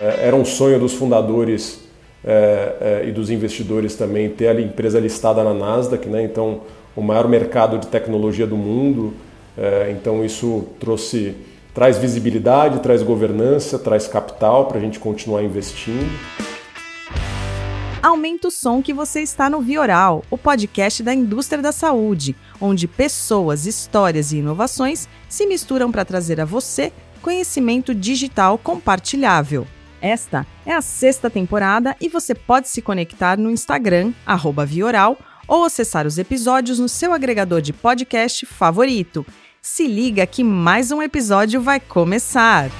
É, era um sonho dos fundadores é, é, e dos investidores também ter a empresa listada na Nasdaq, né? então o maior mercado de tecnologia do mundo. É, então isso trouxe traz visibilidade, traz governança, traz capital para a gente continuar investindo. Aumenta o som que você está no Vioral, o podcast da indústria da saúde, onde pessoas, histórias e inovações se misturam para trazer a você conhecimento digital compartilhável. Esta é a sexta temporada e você pode se conectar no Instagram, Vioral, ou acessar os episódios no seu agregador de podcast favorito. Se liga que mais um episódio vai começar!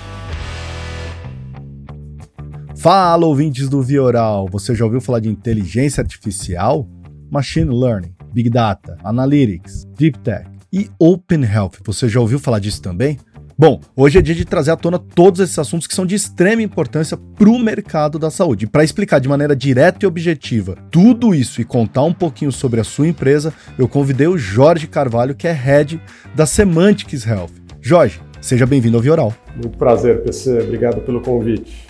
Fala, ouvintes do Vioral! Você já ouviu falar de inteligência artificial? Machine Learning, Big Data, Analytics, Deep Tech e Open Health. Você já ouviu falar disso também? Bom, hoje é dia de trazer à tona todos esses assuntos que são de extrema importância para o mercado da saúde. Para explicar de maneira direta e objetiva tudo isso e contar um pouquinho sobre a sua empresa, eu convidei o Jorge Carvalho, que é head da Semantics Health. Jorge, seja bem-vindo ao Vioral. Muito prazer, PC. Obrigado pelo convite.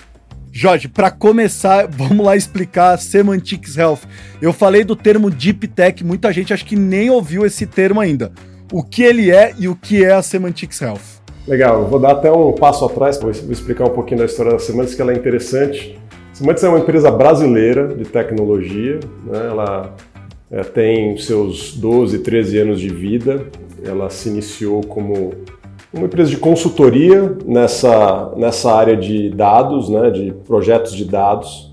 Jorge, para começar, vamos lá explicar Semantics Health. Eu falei do termo Deep Tech, muita gente acho que nem ouviu esse termo ainda. O que ele é e o que é a Semantics Health? Legal, vou dar até um passo atrás, vou explicar um pouquinho da história da Semantics, que ela é interessante. Semantics é uma empresa brasileira de tecnologia, né? ela é, tem seus 12, 13 anos de vida, ela se iniciou como uma empresa de consultoria nessa, nessa área de dados, né? de projetos de dados.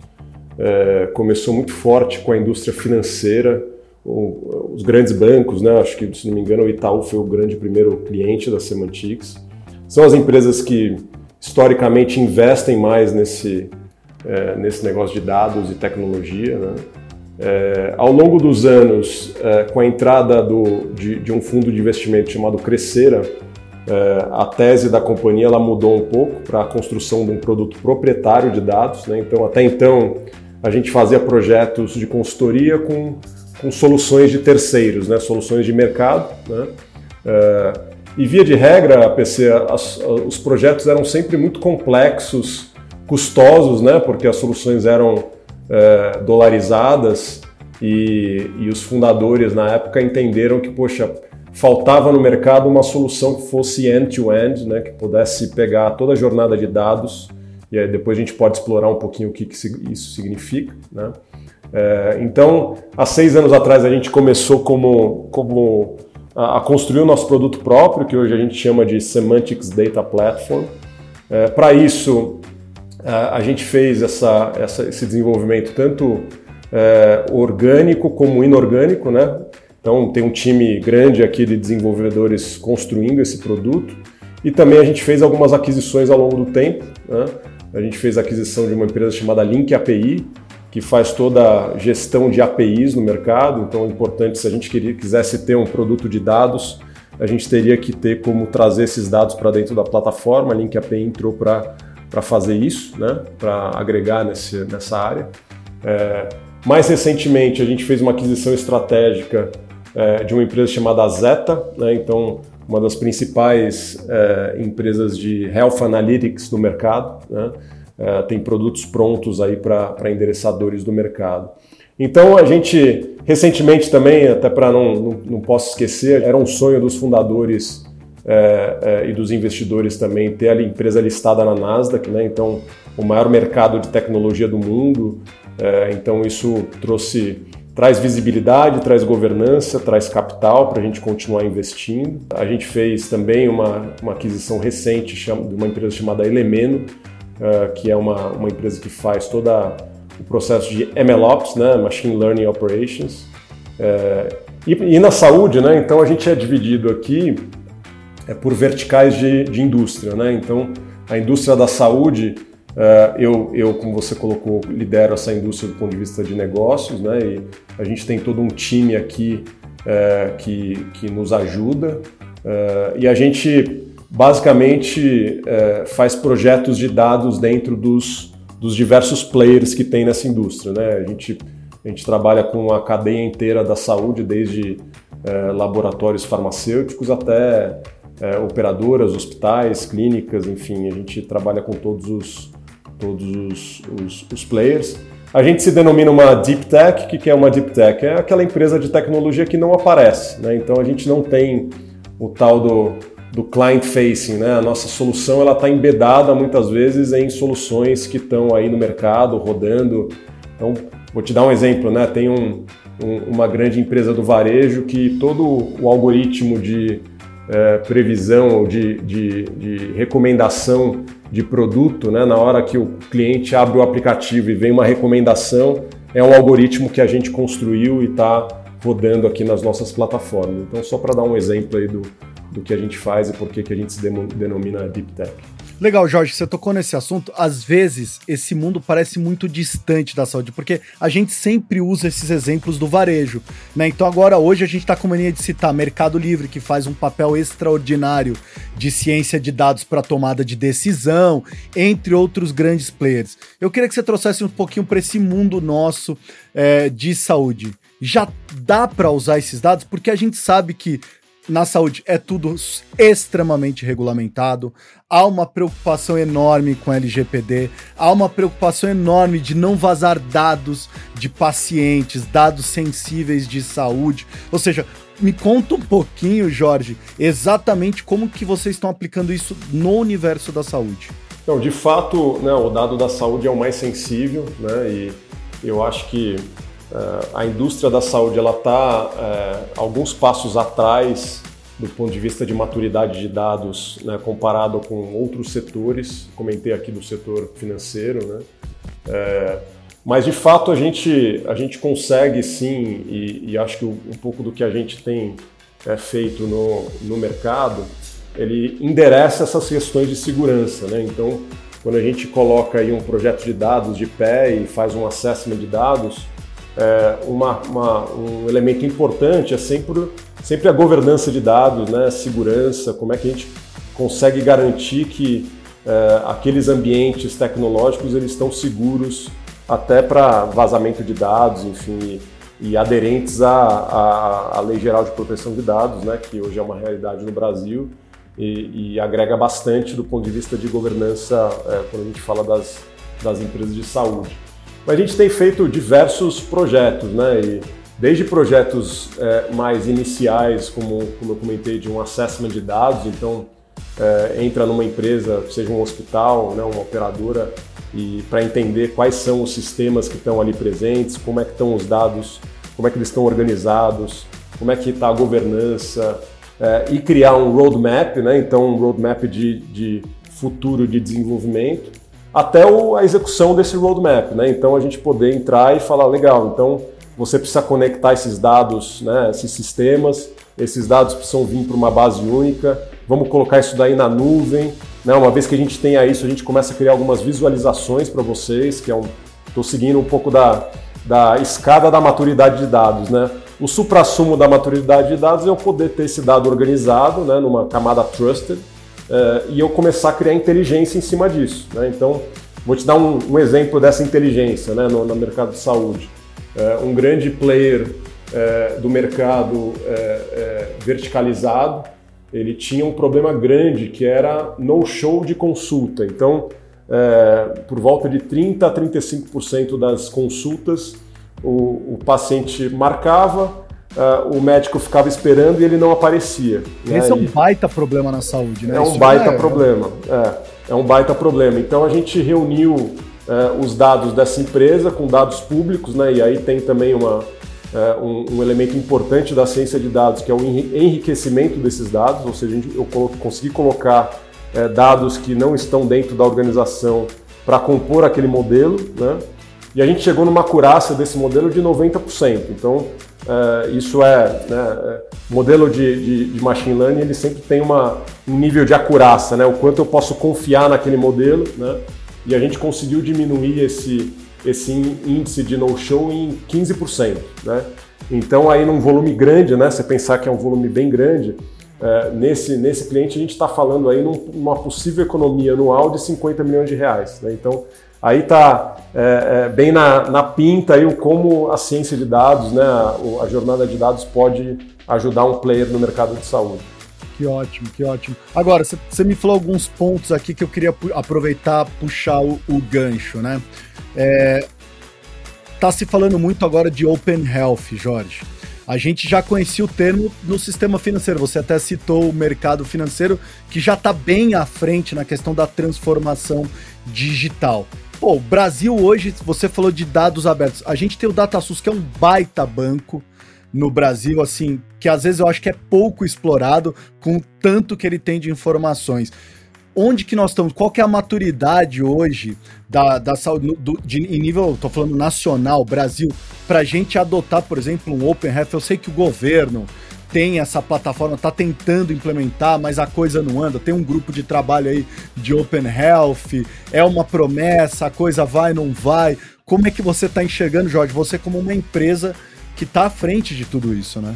É, começou muito forte com a indústria financeira, os grandes bancos, né? acho que, se não me engano, o Itaú foi o grande primeiro cliente da Semantics. São as empresas que historicamente investem mais nesse, é, nesse negócio de dados e tecnologia. Né? É, ao longo dos anos, é, com a entrada do, de, de, um fundo de investimento chamado Crescera, é, a tese da companhia ela mudou um pouco para a construção de um produto proprietário de dados. Né? Então, até então, a gente fazia projetos de consultoria com, com soluções de terceiros, né? soluções de mercado. Né? E via de regra, PC, as, os projetos eram sempre muito complexos, custosos, né? Porque as soluções eram é, dolarizadas e, e os fundadores na época entenderam que, poxa, faltava no mercado uma solução que fosse end-to-end, -end, né? Que pudesse pegar toda a jornada de dados e aí depois a gente pode explorar um pouquinho o que, que isso significa, né? É, então, há seis anos atrás a gente começou como, como a, construir o nosso produto próprio, que hoje a gente chama de Semantics Data Platform. É, Para isso, a, a, gente fez essa, essa, esse desenvolvimento tanto é, orgânico como inorgânico, né? Então tem um time grande aqui de desenvolvedores construindo esse produto e também a gente fez algumas aquisições ao longo do tempo. Né? A gente fez a aquisição de uma empresa chamada Link API, que faz toda a gestão de APIs no mercado. Então é importante, se a gente quisesse ter um produto de dados, a gente teria que ter como trazer esses dados para dentro da plataforma. A Link API entrou para fazer isso, né? para agregar nesse, nessa área. É, mais recentemente, a gente fez uma aquisição estratégica é, de uma empresa chamada Zeta, né? então uma das principais é, empresas de Health Analytics no mercado. Né? É, tem produtos prontos aí para endereçadores do mercado. Então a gente recentemente também, até para não, não, não, posso esquecer, era um sonho dos fundadores é, é, e dos investidores também ter a empresa listada na Nasdaq, né? Então o maior mercado de tecnologia do mundo. É, então isso trouxe traz visibilidade, traz governança, traz capital para a gente continuar investindo. A gente fez também uma, uma aquisição recente de uma empresa chamada Elemeno, uh, que é uma, uma empresa que faz todo o processo de MLOps, né, Machine Learning Operations. Uh, e, e, na saúde, né, então a gente é dividido aqui é, por verticais de, de indústria. Né? Então, a indústria da saúde, uh, eu, eu, como você colocou, lidero essa indústria do ponto de vista de negócios, né? e a gente tem todo um time aqui que, que nos ajuda. e a gente basicamente é, faz projetos de dados dentro dos, dos diversos players que tem nessa indústria. Né? A, gente, a gente trabalha com a cadeia inteira da saúde, desde é, laboratórios farmacêuticos até é, operadoras, hospitais, clínicas, enfim, a gente trabalha com todos os, todos os, os, os players. A gente se denomina uma deep tech. O que é uma deep tech? É aquela empresa de tecnologia que não aparece. Né? Então a gente não tem o tal do, do client facing. Né? A nossa solução ela está embedada muitas vezes em soluções que estão aí no mercado rodando. Então vou te dar um exemplo. Né? Tem um, um, uma grande empresa do varejo que todo o algoritmo de é, previsão ou de, de, de, recomendação de produto, né, na hora que o cliente abre o aplicativo e vem uma recomendação, é um algoritmo que a gente construiu e está rodando aqui nas nossas plataformas. Então, só para dar um exemplo aí do, do que a gente faz e por que, a gente se denomina Deep Tech. Legal, Jorge, você tocou nesse assunto. Às vezes, esse mundo parece muito distante da saúde, porque a gente sempre usa esses exemplos do varejo, né? Então, agora, hoje, a gente está com mania de citar Mercado Livre, que faz um papel extraordinário de ciência de dados para tomada de decisão, entre outros grandes players. Eu queria que você trouxesse um pouquinho para esse mundo nosso é, de saúde. Já dá para usar esses dados? Porque a gente sabe que na saúde é tudo extremamente regulamentado, há uma preocupação enorme com LGPD, há uma preocupação enorme de não vazar dados de pacientes, dados sensíveis de saúde. Ou seja, me conta um pouquinho, Jorge, exatamente como que vocês estão aplicando isso no universo da saúde. Não, de fato, né, o dado da saúde é o mais sensível, né, e eu acho que a indústria da saúde ela está é, alguns passos atrás do ponto de vista de maturidade de dados né, comparado com outros setores. Comentei aqui do setor financeiro, né? É, mas de fato a gente, a gente consegue sim, e, e acho que um pouco do que a gente tem é, feito no, no mercado, ele endereça essas questões de segurança. Né? Então, quando a gente coloca aí um projeto de dados de pé e faz um assessment de dados, é, uma, uma, um elemento importante é sempre, sempre a governança de dados, né, segurança, como é que a gente consegue garantir que é, aqueles ambientes tecnológicos eles estão seguros até para vazamento de dados, enfim, e, e aderentes à, à, à, Lei Geral de Proteção de Dados, né, que hoje é uma realidade no Brasil e, e agrega bastante do ponto de vista de governança é, quando a gente fala das, das empresas de saúde. A gente tem feito diversos projetos, né? E desde projetos é, mais iniciais, como, como eu comentei, de um assessment de dados, então é, entra numa empresa, seja um hospital, né, uma operadora, e para entender quais são os sistemas que estão ali presentes, como é que estão os dados, como é que eles estão organizados, como é que está a governança, é, e criar um roadmap, né? Então um roadmap de, de futuro de desenvolvimento até o, a execução desse roadmap. Né? Então a gente poder entrar e falar, legal, então você precisa conectar esses dados, né, esses sistemas, esses dados precisam vir para uma base única, vamos colocar isso daí na nuvem. Né? Uma vez que a gente tenha isso, a gente começa a criar algumas visualizações para vocês, que é um. Estou seguindo um pouco da, da escada da maturidade de dados. Né? O supra-sumo da maturidade de dados é eu poder ter esse dado organizado né, numa camada trusted, uh, e eu começar a criar inteligência em cima disso. Né? Então, vou te dar um, um, exemplo dessa inteligência né, no, no mercado de saúde. Uh, um grande player uh, do mercado verticalizado, ele tinha um problema grande que era no-show de consulta. Então, por volta de 30 a 35% das consultas, o, o paciente marcava, uh, o médico ficava esperando e ele não aparecia. Né? Esse é um baita problema na saúde, né? É um Isso baita é... problema. É, é um baita problema. Então a gente reuniu uh, os dados dessa empresa com dados públicos, né? E aí tem também uma, uh, um, um, elemento importante da ciência de dados, que é o enriquecimento desses dados, ou seja, eu consegui colocar uh, dados que não estão dentro da organização para compor aquele modelo, né? E a gente chegou numa acurácia desse modelo de 90%. Então, Uh, isso é, né, é, modelo de, de, de, machine learning ele sempre tem uma, um nível de acurácia, né, o quanto eu posso confiar naquele modelo, né, e a gente conseguiu diminuir esse, esse índice de no-show em 15%. Né, então aí num volume grande, né, você pensar que é um volume bem grande, uh, nesse, nesse cliente a gente está falando aí num, numa possível economia anual de 50 milhões de reais. Né, então Aí está é, é, bem na, na, pinta aí o como a ciência de dados, né, a, a, jornada de dados pode ajudar um player no mercado de saúde. Que ótimo, que ótimo. Agora, você me falou alguns pontos aqui que eu queria aproveitar, puxar o, o gancho, né? É, tá se falando muito agora de Open Health, Jorge. A gente já conhecia o termo no sistema financeiro. Você até citou o mercado financeiro, que já está bem à frente na questão da transformação digital. Pô, o Brasil hoje, você falou de dados abertos. A gente tem o DataSUS, que é um baita banco no Brasil, assim, que às vezes eu acho que é pouco explorado com o tanto que ele tem de informações. Onde que nós estamos? Qual que é a maturidade hoje da, da saúde do, de, em nível, estou falando nacional, Brasil, para a gente adotar, por exemplo, um Open Health? Eu sei que o governo tem essa plataforma, está tentando implementar, mas a coisa não anda. Tem um grupo de trabalho aí de Open Health, é uma promessa, a coisa vai, não vai. Como é que você está enxergando, Jorge? Você como uma empresa que está à frente de tudo isso, né?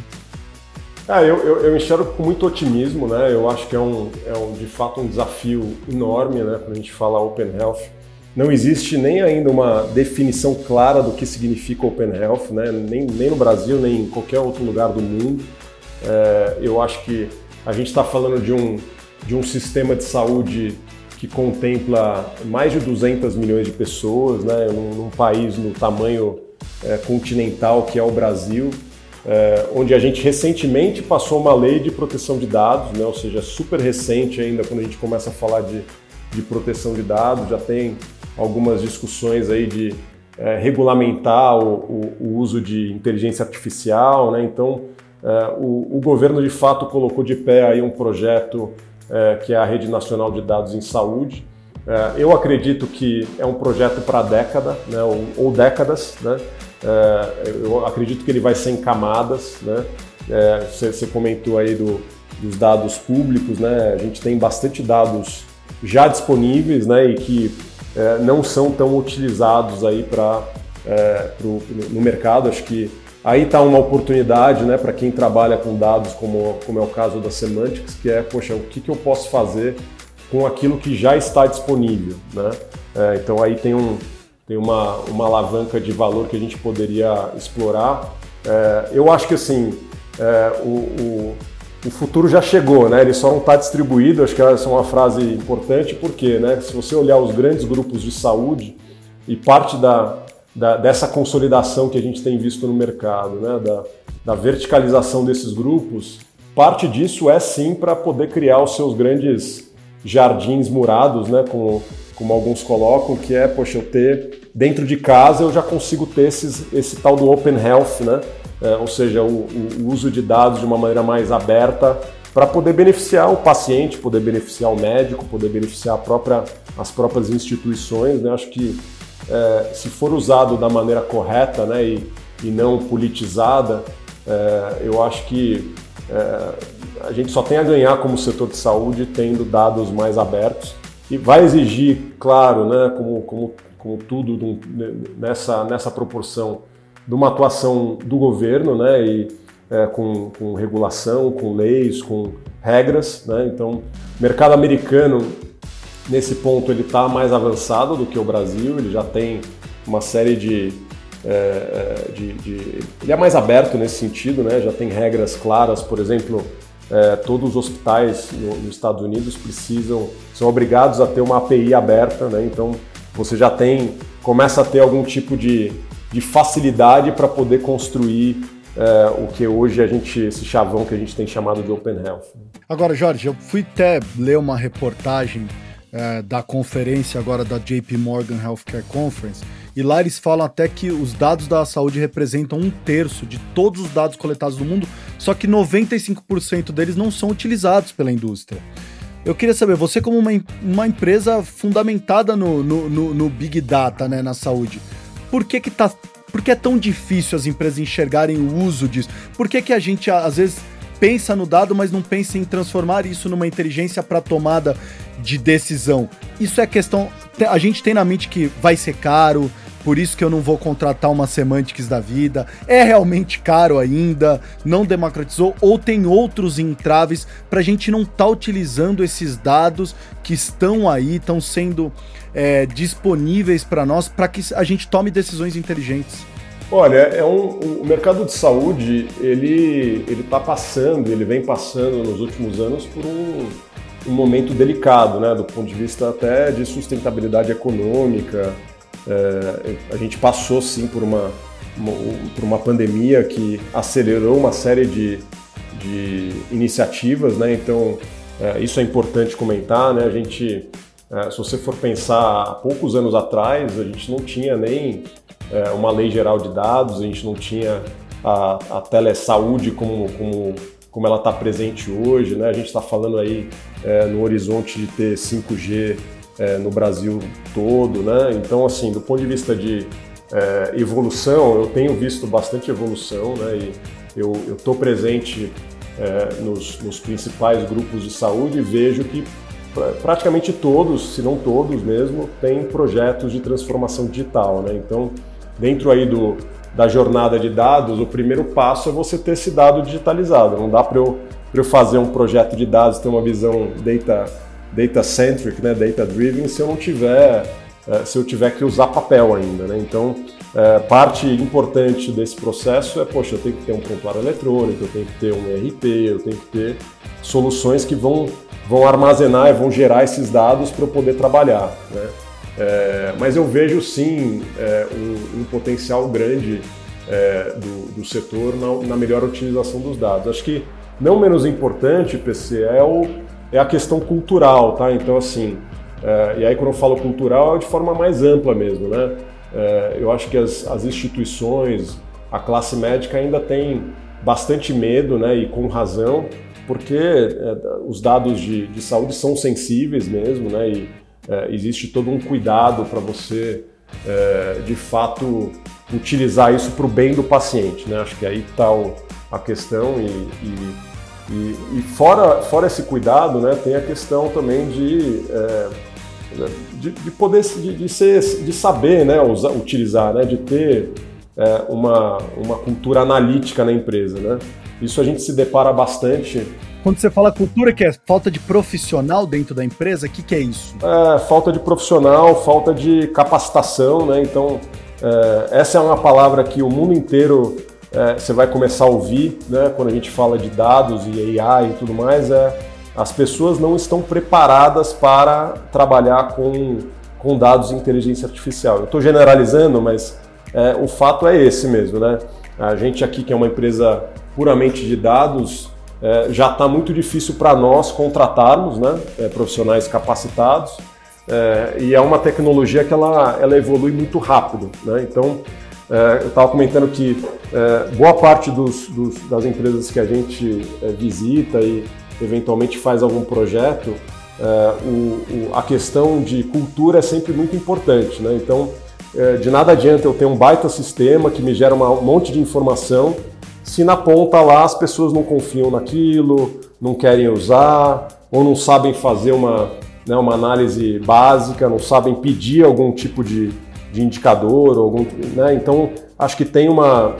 Ah, eu, eu, eu, enxergo com muito otimismo, né? Eu acho que é, um, é um, de fato um desafio enorme, né? Quando a gente fala Open Health. Não existe nem ainda uma definição clara do que significa Open Health, né? Nem, nem no Brasil, nem em qualquer outro lugar do mundo. É, eu acho que a gente está falando de um, de um sistema de saúde que contempla mais de 200 milhões de pessoas, né? Num, num país no tamanho é, continental que é o Brasil, é, onde a gente recentemente passou uma lei de proteção de dados, né, ou seja, super recente ainda quando a gente começa a falar de, de proteção de dados, já tem algumas discussões aí de é, regulamentar o, o, o, uso de inteligência artificial, né, então o, o, governo de fato colocou de pé aí um projeto é, que é a Rede Nacional de Dados em Saúde, é, eu acredito que é um projeto para década, né, ou, ou, décadas. Né? É, eu acredito que ele vai ser em camadas. Né? É, você, comentou aí do, dos dados públicos, né? a gente tem bastante dados já disponíveis né, e que é, não são tão utilizados aí para é, no mercado. Acho que aí está uma oportunidade né, para quem trabalha com dados, como, como é o caso da Semantics, que é, poxa, o que, que eu posso fazer com aquilo que já está disponível. Né? É, então aí tem, um, tem uma, uma alavanca de valor que a gente poderia explorar. É, eu acho que assim, é, o, o, o, futuro já chegou, né? ele só não está distribuído, acho que essa é uma frase importante, porque né, se você olhar os grandes grupos de saúde e parte da, da, dessa consolidação que a gente tem visto no mercado, né, da, da verticalização desses grupos, parte disso é sim para poder criar os seus grandes jardins murados, né, como, como alguns colocam, que é, poxa, eu ter dentro de casa eu já consigo ter esses, esse tal do open health, né, é, ou seja, o, o, uso de dados de uma maneira mais aberta para poder beneficiar o paciente, poder beneficiar o médico, poder beneficiar própria, as próprias instituições. Né? Acho que é, se for usado da maneira correta né, e, e não politizada, é, eu acho que é, a gente só tem a ganhar como setor de saúde tendo dados mais abertos e vai exigir, claro, né, como, como, como tudo nessa, nessa proporção, de uma atuação do governo, né, e, é, com, com regulação, com leis, com regras. Né, então, mercado americano, nesse ponto, ele está mais avançado do que o Brasil, ele já tem uma série de, é, é de, de, ele é mais aberto nesse sentido, né? já tem regras claras, por exemplo, é, todos os hospitais no, nos Estados Unidos precisam, são obrigados a ter uma API aberta, né? então você já tem, começa a ter algum tipo de, de facilidade para poder construir é, o que hoje a gente, esse chavão que a gente tem chamado de Open Health. Agora, Jorge, eu fui até ler uma reportagem é, da conferência agora da JP Morgan Healthcare Conference, e lá eles falam até que os dados da saúde representam um terço de todos os dados coletados no mundo, só que 95% deles não são utilizados pela indústria. Eu queria saber, você como uma, uma empresa fundamentada no, no, no, no Big Data, né, na saúde, por que que tá... Por que é tão difícil as empresas enxergarem o uso disso? Por que, que a gente, às vezes, pensa no dado, mas não pensa em transformar isso numa inteligência para tomada de decisão? Isso é questão. A gente tem na mente que vai ser caro, por isso que eu não vou contratar uma Semantics da vida. É realmente caro ainda, não democratizou, ou tem outros entraves para a gente não estar tá utilizando esses dados que estão aí, estão sendo é, disponíveis para nós, para que a gente tome decisões inteligentes. Olha, é um, o mercado de saúde ele ele está passando, ele vem passando nos últimos anos por um, um momento delicado, né, do ponto de vista até de sustentabilidade econômica. É, a gente passou sim por uma, uma, por uma pandemia que acelerou uma série de, de iniciativas, né? Então é, isso é importante comentar, né? A gente, é, se você for pensar há poucos anos atrás, a gente não tinha nem é, uma lei geral de dados, a gente não tinha a, a telesaúde como, como, como ela está presente hoje, né? A gente está falando aí é, no horizonte de ter 5G é, no Brasil todo, né? Então, assim, do ponto de vista de é, evolução, eu tenho visto bastante evolução, né? E eu estou presente é, nos, nos principais grupos de saúde e vejo que praticamente todos, se não todos mesmo, têm projetos de transformação digital, né? Então, dentro aí do, da jornada de dados, o primeiro passo é você ter esse dado digitalizado. Não dá para eu, eu fazer um projeto de dados, ter uma visão data, data centric, né, data driven, se eu não tiver, é, se eu tiver que usar papel ainda. Né? Então, é, parte importante desse processo é, poxa, eu tenho que ter um prontuário eletrônico, eu tenho que ter um ERP, eu tenho que ter soluções que vão, vão armazenar e vão gerar esses dados para eu poder trabalhar. Né? É, mas eu vejo sim é, um, um, potencial grande é, do, do, setor na, na, melhor utilização dos dados. Acho que não menos importante, PC, é, o, é a questão cultural, tá? Então, assim, é, e aí quando eu falo cultural é de forma mais ampla mesmo, né? É, eu acho que as, as instituições, a classe médica ainda tem bastante medo, né? E com razão, porque é, os dados de, de saúde são sensíveis mesmo, né? E, é, existe todo um cuidado para você, é, de fato, utilizar isso para o bem do paciente. Né? Acho que aí está a questão e, e, e, e, fora, fora esse cuidado, né, tem a questão também de, é, de, de, poder de, de, ser, de saber né, usar, utilizar, né, de ter é, uma, uma cultura analítica na empresa. Né? Isso a gente se depara bastante quando você fala cultura, que é falta de profissional dentro da empresa, o que, que é isso? É, falta de profissional, falta de capacitação, né? Então, é, essa é uma palavra que o mundo inteiro é, você vai começar a ouvir, né? Quando a gente fala de dados e AI e tudo mais, é as pessoas não estão preparadas para trabalhar com, com dados de inteligência artificial. Eu estou generalizando, mas é, o fato é esse mesmo, né? A gente aqui, que é uma empresa puramente de dados, é, já está muito difícil para nós contratarmos né, é, profissionais capacitados é, e é uma tecnologia que ela, ela evolui muito rápido. Né? Então, é, eu estava comentando que é, boa parte dos, dos, das empresas que a gente visita e eventualmente faz algum projeto, o, o, a questão de cultura é sempre muito importante. Né? Então, de nada adianta eu ter um baita sistema que me gera um monte de informação se na ponta lá as pessoas não confiam naquilo, não querem usar, ou não sabem fazer uma, né, uma análise básica, não sabem pedir algum tipo de, de indicador, algum, né? então acho que tem uma.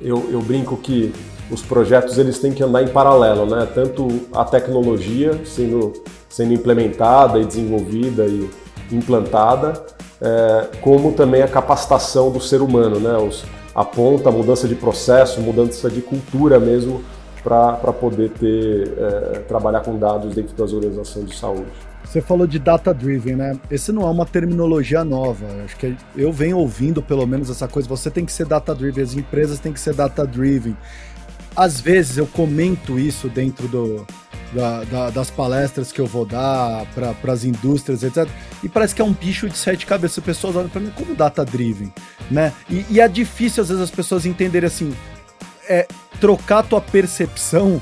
Eu, eu brinco que os projetos eles têm que andar em paralelo, né? tanto a tecnologia sendo, sendo implementada e desenvolvida e implantada, é, como também a capacitação do ser humano, né? Os, aponta mudança de processo, mudança de cultura mesmo para poder ter é, trabalhar com dados dentro das organizações de saúde. Você falou de data driven, né? Esse não é uma terminologia nova. Acho que eu venho ouvindo pelo menos essa coisa. Você tem que ser data driven, as empresas têm que ser data driven. Às vezes eu comento isso dentro do, da, da, das palestras que eu vou dar para as indústrias, etc. E parece que é um bicho de sete cabeças. As pessoas olham para mim como data-driven, né? E, e, é difícil, às vezes, as pessoas entenderem assim, é, trocar tua percepção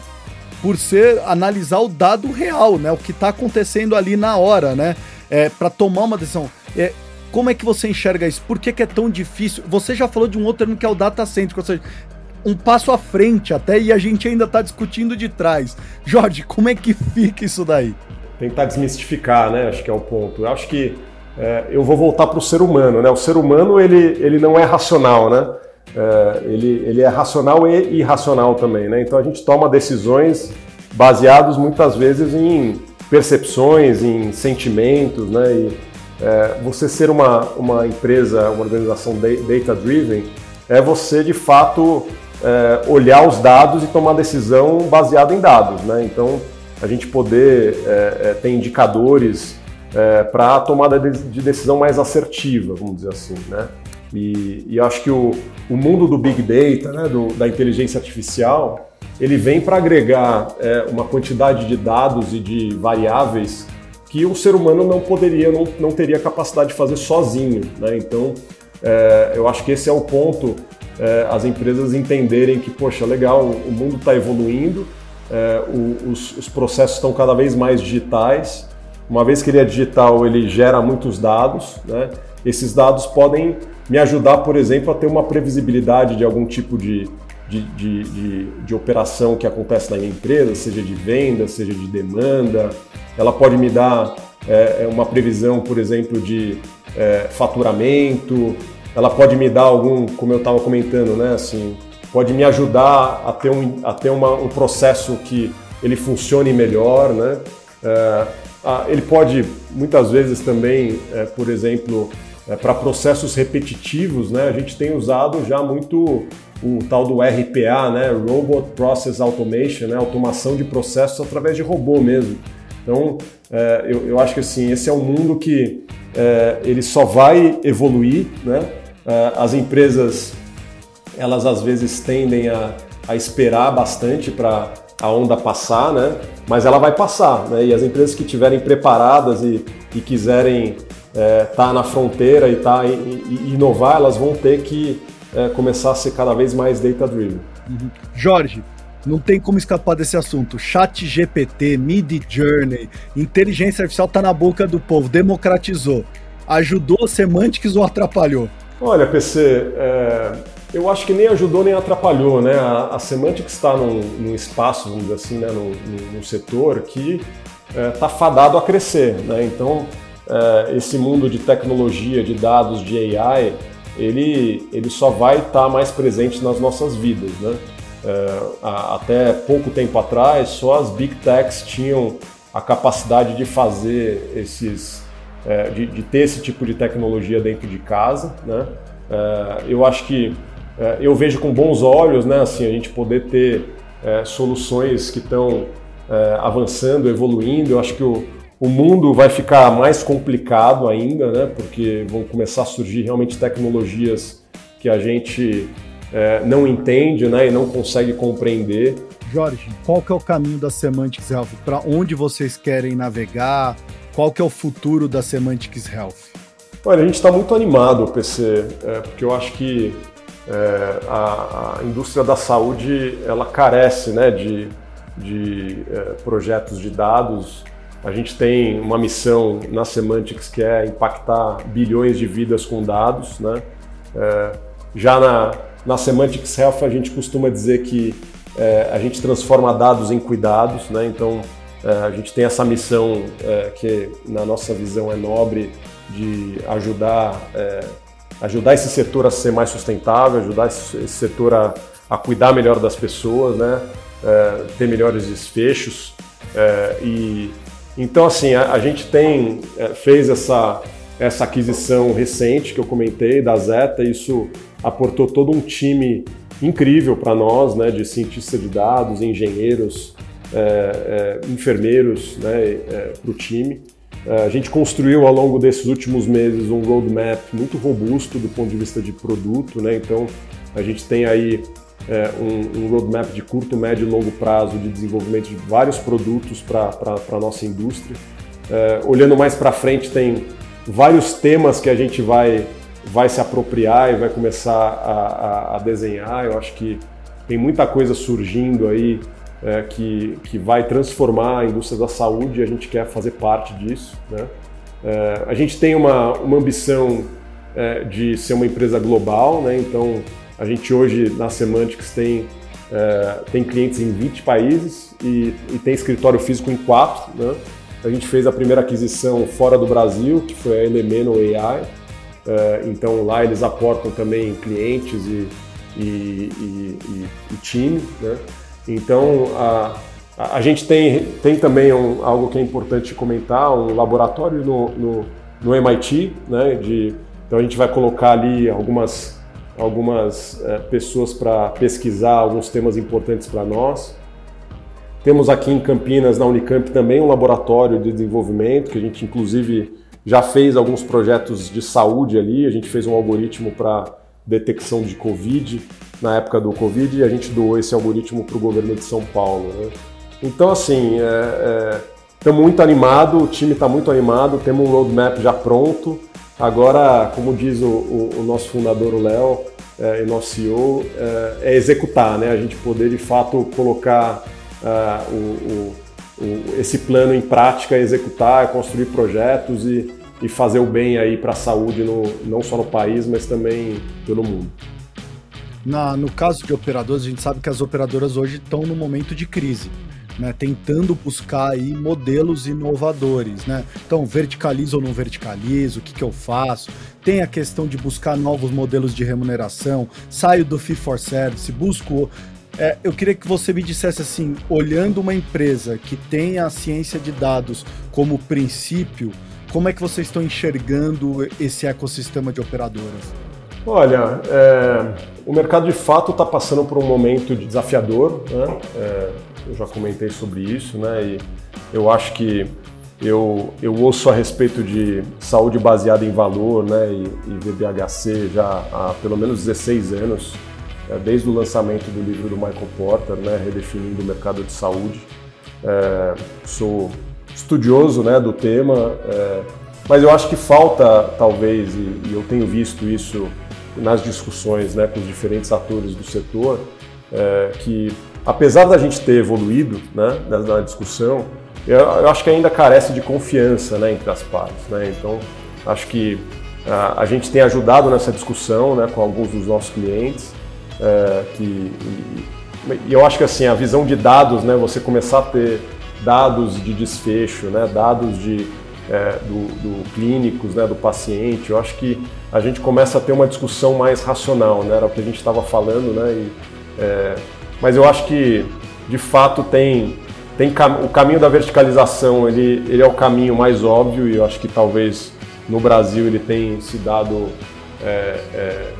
por ser analisar o dado real, né? O que está acontecendo ali na hora, né? É, para tomar uma decisão. É, como é que você enxerga isso? Por que, que, é tão difícil? Você já falou de um outro termo que é o data center, ou seja, um passo à frente até e a gente ainda está discutindo de trás. Jorge, como é que fica isso daí? Tentar desmistificar, né? Acho que é o ponto. Eu acho que é, eu vou voltar para o ser humano, né? O ser humano ele, ele não é racional, né? É, ele, ele é racional e irracional também, né? Então a gente toma decisões baseados muitas vezes em percepções, em sentimentos, né? E, é, você ser uma, uma empresa, uma organização data-driven, é você de fato é, olhar os dados e tomar decisão baseada em dados. Né? Então, a gente poder é, ter indicadores para a tomada de decisão mais assertiva, vamos dizer assim. Né? E, e acho que o, o, mundo do Big Data, né, do, da inteligência artificial, ele vem para agregar é, uma quantidade de dados e de variáveis que o ser humano não poderia, não, não teria capacidade de fazer sozinho. Né? Então, é, eu acho que esse é o ponto, é, as empresas entenderem que, poxa, legal, o mundo está evoluindo, é, o, os, os, processos estão cada vez mais digitais. Uma vez que ele é digital, ele gera muitos dados. Né? Esses dados podem me ajudar, por exemplo, a ter uma previsibilidade de algum tipo de, de, de, de, de operação que acontece na minha empresa, seja de venda, seja de demanda. Ela pode me dar é, uma previsão, por exemplo, de é, faturamento, ela pode me dar algum, como eu estava comentando, né, assim, pode me ajudar a ter um, a ter uma, um processo que ele funcione melhor, né? É, ele pode muitas vezes também, é, por exemplo, é, para processos repetitivos, né? A gente tem usado já muito o tal do RPA, né? Robot Process Automation, né? Automação de processos através de robô mesmo. Então, é, eu, eu, acho que assim esse é um mundo que é, ele só vai evoluir, né? É, as empresas, elas às vezes tendem a, a esperar bastante para a onda passar, né? Mas ela vai passar, né? E as empresas que estiverem preparadas e, e quiserem estar é, tá na fronteira e, tá, e, e, inovar, elas vão ter que é, começar a ser cada vez mais data-driven. Uhum. Jorge, não tem como escapar desse assunto. Chat GPT, Mid Journey, inteligência artificial está na boca do povo, democratizou. Ajudou Semantics ou atrapalhou? Olha, PC, é, eu acho que nem ajudou nem atrapalhou, né? A, a Semantics está num, num, espaço, vamos dizer assim, né? num, num setor que está é, fadado a crescer, né? Então, é, esse mundo de tecnologia, de dados, de AI, ele, ele só vai estar tá mais presente nas nossas vidas, né? É, até pouco tempo atrás, só as big techs tinham a capacidade de fazer esses, é, de, de, ter esse tipo de tecnologia dentro de casa, né? É, eu acho que é, eu vejo com bons olhos, né? Assim, a gente poder ter é, soluções que estão avançando, evoluindo. Eu acho que o, o mundo vai ficar mais complicado ainda, né? Porque vão começar a surgir realmente tecnologias que a gente é, não entende, né? E não consegue compreender. Jorge, qual que é o caminho da Semantics Health? Para onde vocês querem navegar? Qual que é o futuro da Semantics Health? Olha, a gente está muito animado, PC, é, porque eu acho que é, a, a, indústria da saúde ela carece né, de, de é, projetos de dados a gente tem uma missão na Semantics que é impactar bilhões de vidas com dados. Né? É, já na, na Semantics Health a gente costuma dizer que é, a gente transforma dados em cuidados, né? então a gente tem essa missão é, que na nossa visão é nobre de ajudar, é, ajudar esse setor a ser mais sustentável, ajudar esse, setor a, a, cuidar melhor das pessoas, né? Ter melhores desfechos. E então, assim, a, a gente tem, fez essa, essa aquisição recente que eu comentei da Zeta, isso aportou todo um time incrível para nós, né, de cientistas de dados, engenheiros, é, é, enfermeiros né, é, para o time. É, a gente construiu ao longo desses últimos meses um roadmap muito robusto do ponto de vista de produto, né? então a gente tem aí é, um, um, roadmap de curto, médio e longo prazo de desenvolvimento de vários produtos para a nossa indústria. É, olhando mais para frente, tem vários temas que a gente vai, vai se apropriar e vai começar a, a, a desenhar. Eu acho que tem muita coisa surgindo aí é, que, que vai transformar a indústria da saúde e a gente quer fazer parte disso. Né? É, a gente tem uma, uma ambição é, de ser uma empresa global, né? então a gente hoje na Semantics tem, é, tem clientes em 20 países e, e, tem escritório físico em 4. Né? A gente fez a primeira aquisição fora do Brasil, que foi a Elemeno AI. É, então lá eles aportam também clientes e, e, e, e time. Né? Então a, a, gente tem, tem também um, algo que é importante comentar, um laboratório no, no, no MIT, né? De, então a gente vai colocar ali algumas algumas é, pessoas para pesquisar alguns temas importantes para nós. Temos aqui em Campinas, na Unicamp, também um laboratório de desenvolvimento, que a gente inclusive já fez alguns projetos de saúde ali. A gente fez um algoritmo para detecção de Covid na época do Covid e a gente doou esse algoritmo para o governo de São Paulo. Né? Então, assim, estamos é, é, muito animados, o time está muito animado, temos um roadmap já pronto. Agora, como diz o, o, o nosso fundador, o Léo, é, e nosso CEO, é, é, executar, né? a gente poder de fato colocar uh, o, o, esse plano em prática, executar, construir projetos e, e fazer o bem aí para a saúde, no, não só no país, mas também pelo mundo. Na, no caso de operadoras, a gente sabe que as operadoras hoje estão no momento de crise. Né, tentando buscar aí modelos inovadores, né? Então, verticalizo ou não verticalizo, o que, que eu faço? Tem a questão de buscar novos modelos de remuneração, saio do fee for service, busco é, eu queria que você me dissesse assim, olhando uma empresa que tem a ciência de dados como princípio, como é que vocês estão enxergando esse ecossistema de operadoras? Olha, é, o mercado de fato está passando por um momento desafiador, né? É, eu já comentei sobre isso, né? E eu acho que eu, eu ouço a respeito de saúde baseada em valor, né? E, e VBHC já há pelo menos 16 anos. É, desde o lançamento do livro do Michael Porter, né, redefinindo o mercado de saúde. É, sou estudioso né, do tema, é, mas eu acho que falta, talvez, e, e, eu tenho visto isso nas discussões né, com os diferentes atores do setor, é, que apesar da gente ter evoluído né, na, discussão, eu, eu, acho que ainda carece de confiança né, entre as partes. Né? Então, acho que a, a gente tem ajudado nessa discussão né, com alguns dos nossos clientes, é, que, e, e, eu acho que assim, a visão de dados, né, você começar a ter dados de desfecho, né, dados de, é, do, do, clínicos, né, do paciente, eu acho que a gente começa a ter uma discussão mais racional, né, era o que a gente estava falando, né, e, é, mas eu acho que de fato tem, tem o caminho da verticalização, ele, ele é o caminho mais óbvio e eu acho que talvez no Brasil ele tem se dado é, é,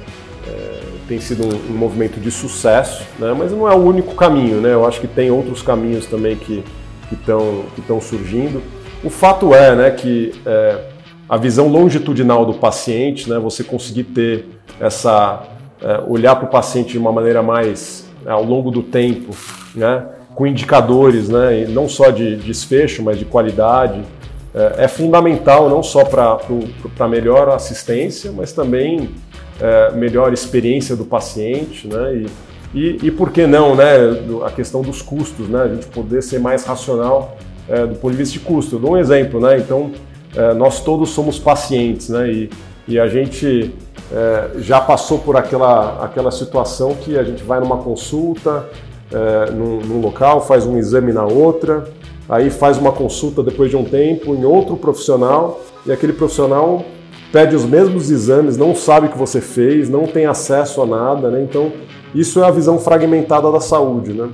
é tem sido um, um, movimento de sucesso, né? mas não é o único caminho, né? eu acho que tem outros caminhos também que estão que que surgindo. O fato é né, que é, a visão longitudinal do paciente, né, você conseguir ter essa. É, olhar para o paciente de uma maneira mais é, ao longo do tempo, né, com indicadores, né, não só de desfecho, mas de qualidade, é, é fundamental não só para melhor assistência, mas também é, melhor experiência do paciente, né? E, e, e, por que não, né? A questão dos custos, né? A gente poder ser mais racional é, do ponto de vista de custo. Eu dou um exemplo, né? Então, é, nós todos somos pacientes, né? E, e a gente é, já passou por aquela, aquela situação que a gente vai numa consulta, é, num, num local, faz um exame na outra, aí faz uma consulta depois de um tempo em outro profissional e aquele profissional pede os mesmos exames, não sabe o que você fez, não tem acesso a nada, né? Então, isso é a visão fragmentada da saúde, né?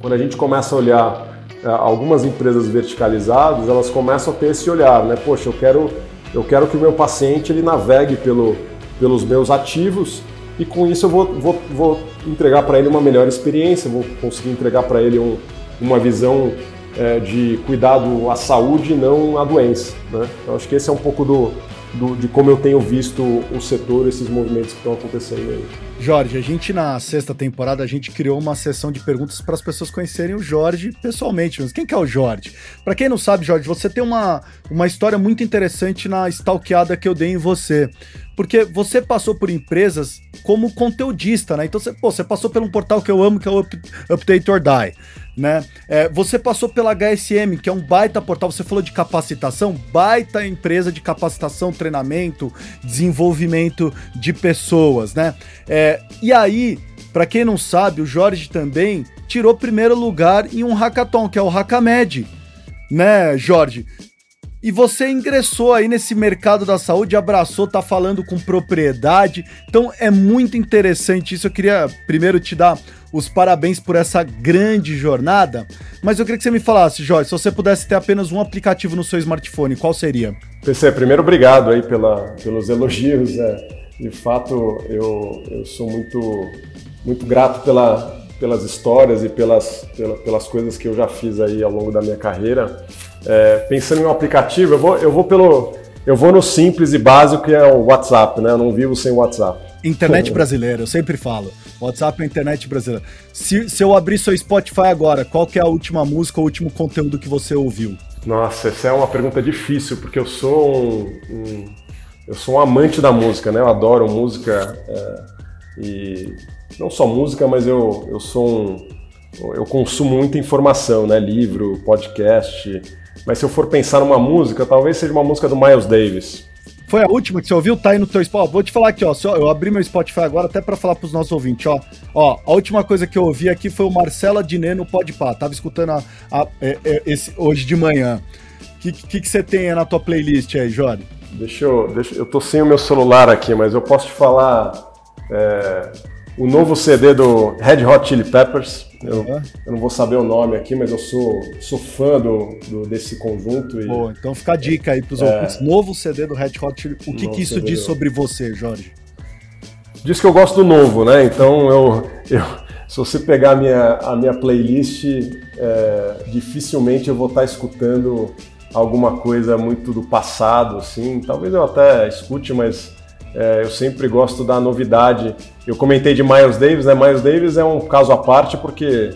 Quando a gente começa a olhar algumas empresas verticalizadas, elas começam a ter esse olhar, né? Poxa, eu quero, eu quero que o meu paciente ele navegue pelo, pelos meus ativos e com isso eu vou, vou, vou entregar para ele uma melhor experiência, vou conseguir entregar para ele um, uma visão é, de cuidado à saúde e não à doença. Né? Então, acho que esse é um pouco do, do, de como eu tenho visto o setor, esses movimentos que estão acontecendo aí. Jorge, a gente na sexta temporada a gente criou uma sessão de perguntas para as pessoas conhecerem o Jorge pessoalmente. Mas quem que é o Jorge? Para quem não sabe, Jorge, você tem uma, uma história muito interessante na stalkeada que eu dei em você. Porque você passou por empresas como conteudista, né? Então você, pô, você passou por um portal que eu amo, que é o Up, Update or Die né? É, você passou pela HSM, que é um baita portal, você falou de capacitação, baita empresa de capacitação, treinamento, desenvolvimento de pessoas, né? É, e aí, para quem não sabe, o Jorge também tirou primeiro lugar em um hackathon, que é o Hackamed, né, Jorge? E você ingressou aí nesse mercado da saúde, abraçou, tá falando com propriedade. Então é muito interessante isso. Eu queria primeiro te dar os parabéns por essa grande jornada. Mas eu queria que você me falasse, Jorge, se você pudesse ter apenas um aplicativo no seu smartphone, qual seria? PC, primeiro obrigado aí pela, pelos elogios. É, De fato, eu, eu sou muito, muito grato pela, pelas histórias e pelas, pelas coisas que eu já fiz aí ao longo da minha carreira. É, pensando em um aplicativo, eu vou, eu vou pelo. Eu vou no simples e básico que é o WhatsApp, né? Eu não vivo sem WhatsApp. Internet brasileira, eu sempre falo. WhatsApp é internet brasileira. Se, se eu abrir seu Spotify agora, qual que é a última música, o último conteúdo que você ouviu? Nossa, essa é uma pergunta difícil, porque eu sou um, um eu sou um amante da música, né? Eu adoro música é, e não só música, mas eu, eu sou um, eu consumo muita informação, né? Livro, podcast. Mas se eu for pensar numa música, talvez seja uma música do Miles Davis. Foi a última que você ouviu? Tá aí no teu Spotify. Vou te falar aqui, ó. Eu abri meu Spotify agora até para falar pros nossos ouvintes, ó. Ó, a última coisa que eu ouvi aqui foi o Marcelo Adnet no Podpah. Tava escutando a, a, a, é, é, esse, hoje de manhã. O que, que, que, você tem aí na tua playlist aí, Jorge? Deixa eu, deixa, eu tô sem o meu celular aqui, mas eu posso te falar é, o novo CD do Red Hot Chili Peppers. Eu, eu, não vou saber o nome aqui, mas eu sou, sou fã do, do desse conjunto. E, Pô, então fica a dica aí pros é, ouvintes. Novo CD do Red Hot Chili O que, que isso diz do... sobre você, Jorge? Diz que eu gosto do novo, né? Então eu, eu se você pegar a minha, a minha playlist, é, dificilmente eu vou estar escutando alguma coisa muito do passado, assim. Talvez eu até escute, mas é, eu sempre gosto da novidade. Eu comentei de Miles Davis, né? Miles Davis é um caso à parte porque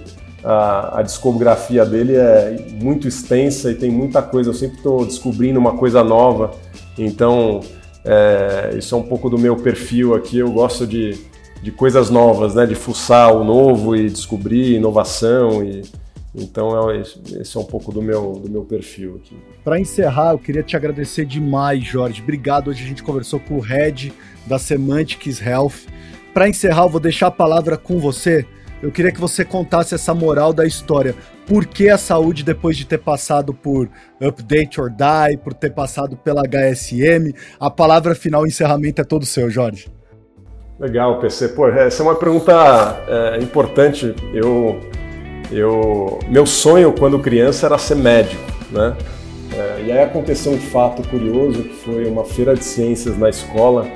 a, a discografia dele é muito extensa e tem muita coisa. Eu sempre estou descobrindo uma coisa nova. Então, é, isso é um pouco do meu perfil aqui. Eu gosto de, de coisas novas, né? De fuçar o novo e descobrir inovação e então é, esse é um pouco do meu, do meu perfil aqui. Para encerrar, eu queria te agradecer demais, Jorge. Obrigado. Hoje a gente conversou com o Red da Semantics Health. Para encerrar, eu vou deixar a palavra com você. Eu queria que você contasse essa moral da história. Por que a saúde, depois de ter passado por Update or Die, por ter passado pela HSM? A palavra final, encerramento é todo seu, Jorge. Legal, PC. Pô, essa é uma pergunta é, importante. Eu eu, meu sonho quando criança era ser médico, né? É, e aí aconteceu um fato curioso que foi uma feira de ciências na escola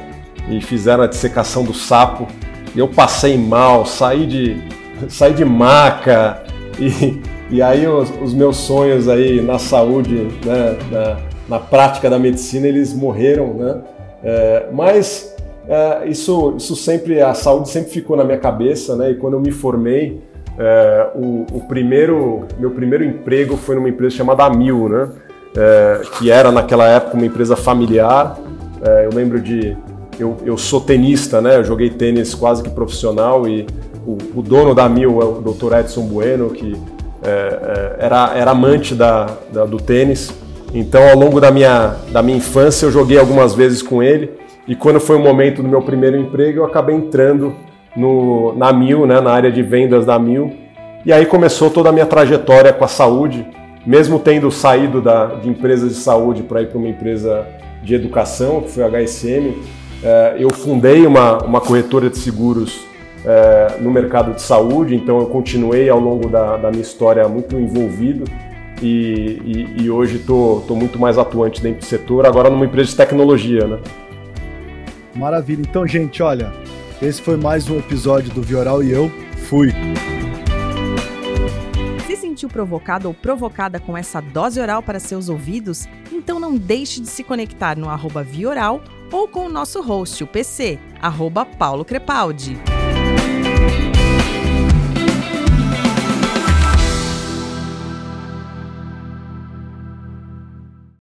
e fizeram a dissecação do sapo e eu passei mal, saí de, saí de maca e, e aí os, os meus sonhos aí na saúde, né, na, na prática da medicina, eles morreram, né? É, mas é, isso, isso sempre, a saúde sempre ficou na minha cabeça, né? E quando eu me formei, é, o, o, primeiro, meu primeiro emprego foi numa empresa chamada Amil, né? É, que era naquela época uma empresa familiar. É, eu lembro de eu, eu, sou tenista, né? Eu joguei tênis quase que profissional e o, o dono da Amil é o Dr. Edson Bueno, que é, é, era, era amante da, da, do tênis. Então, ao longo da minha, da minha infância, eu joguei algumas vezes com ele. E quando foi o momento do meu primeiro emprego, eu acabei entrando no, na Mil, né, na área de vendas da Mil. E aí começou toda a minha trajetória com a saúde, mesmo tendo saído da, de empresas de saúde para ir para uma empresa de educação, que foi a HSM. É, eu fundei uma, uma corretora de seguros é, no mercado de saúde, então eu continuei ao longo da, da minha história muito envolvido e, e, e hoje estou muito mais atuante dentro do setor, agora numa empresa de tecnologia. Né? Maravilha. Então, gente, olha, esse foi mais um episódio do Vioral e eu fui. Se sentiu provocado ou provocada com essa dose oral para seus ouvidos? Então não deixe de se conectar no arroba Vioral ou com o nosso host, o PC, arroba Paulo Crepaldi.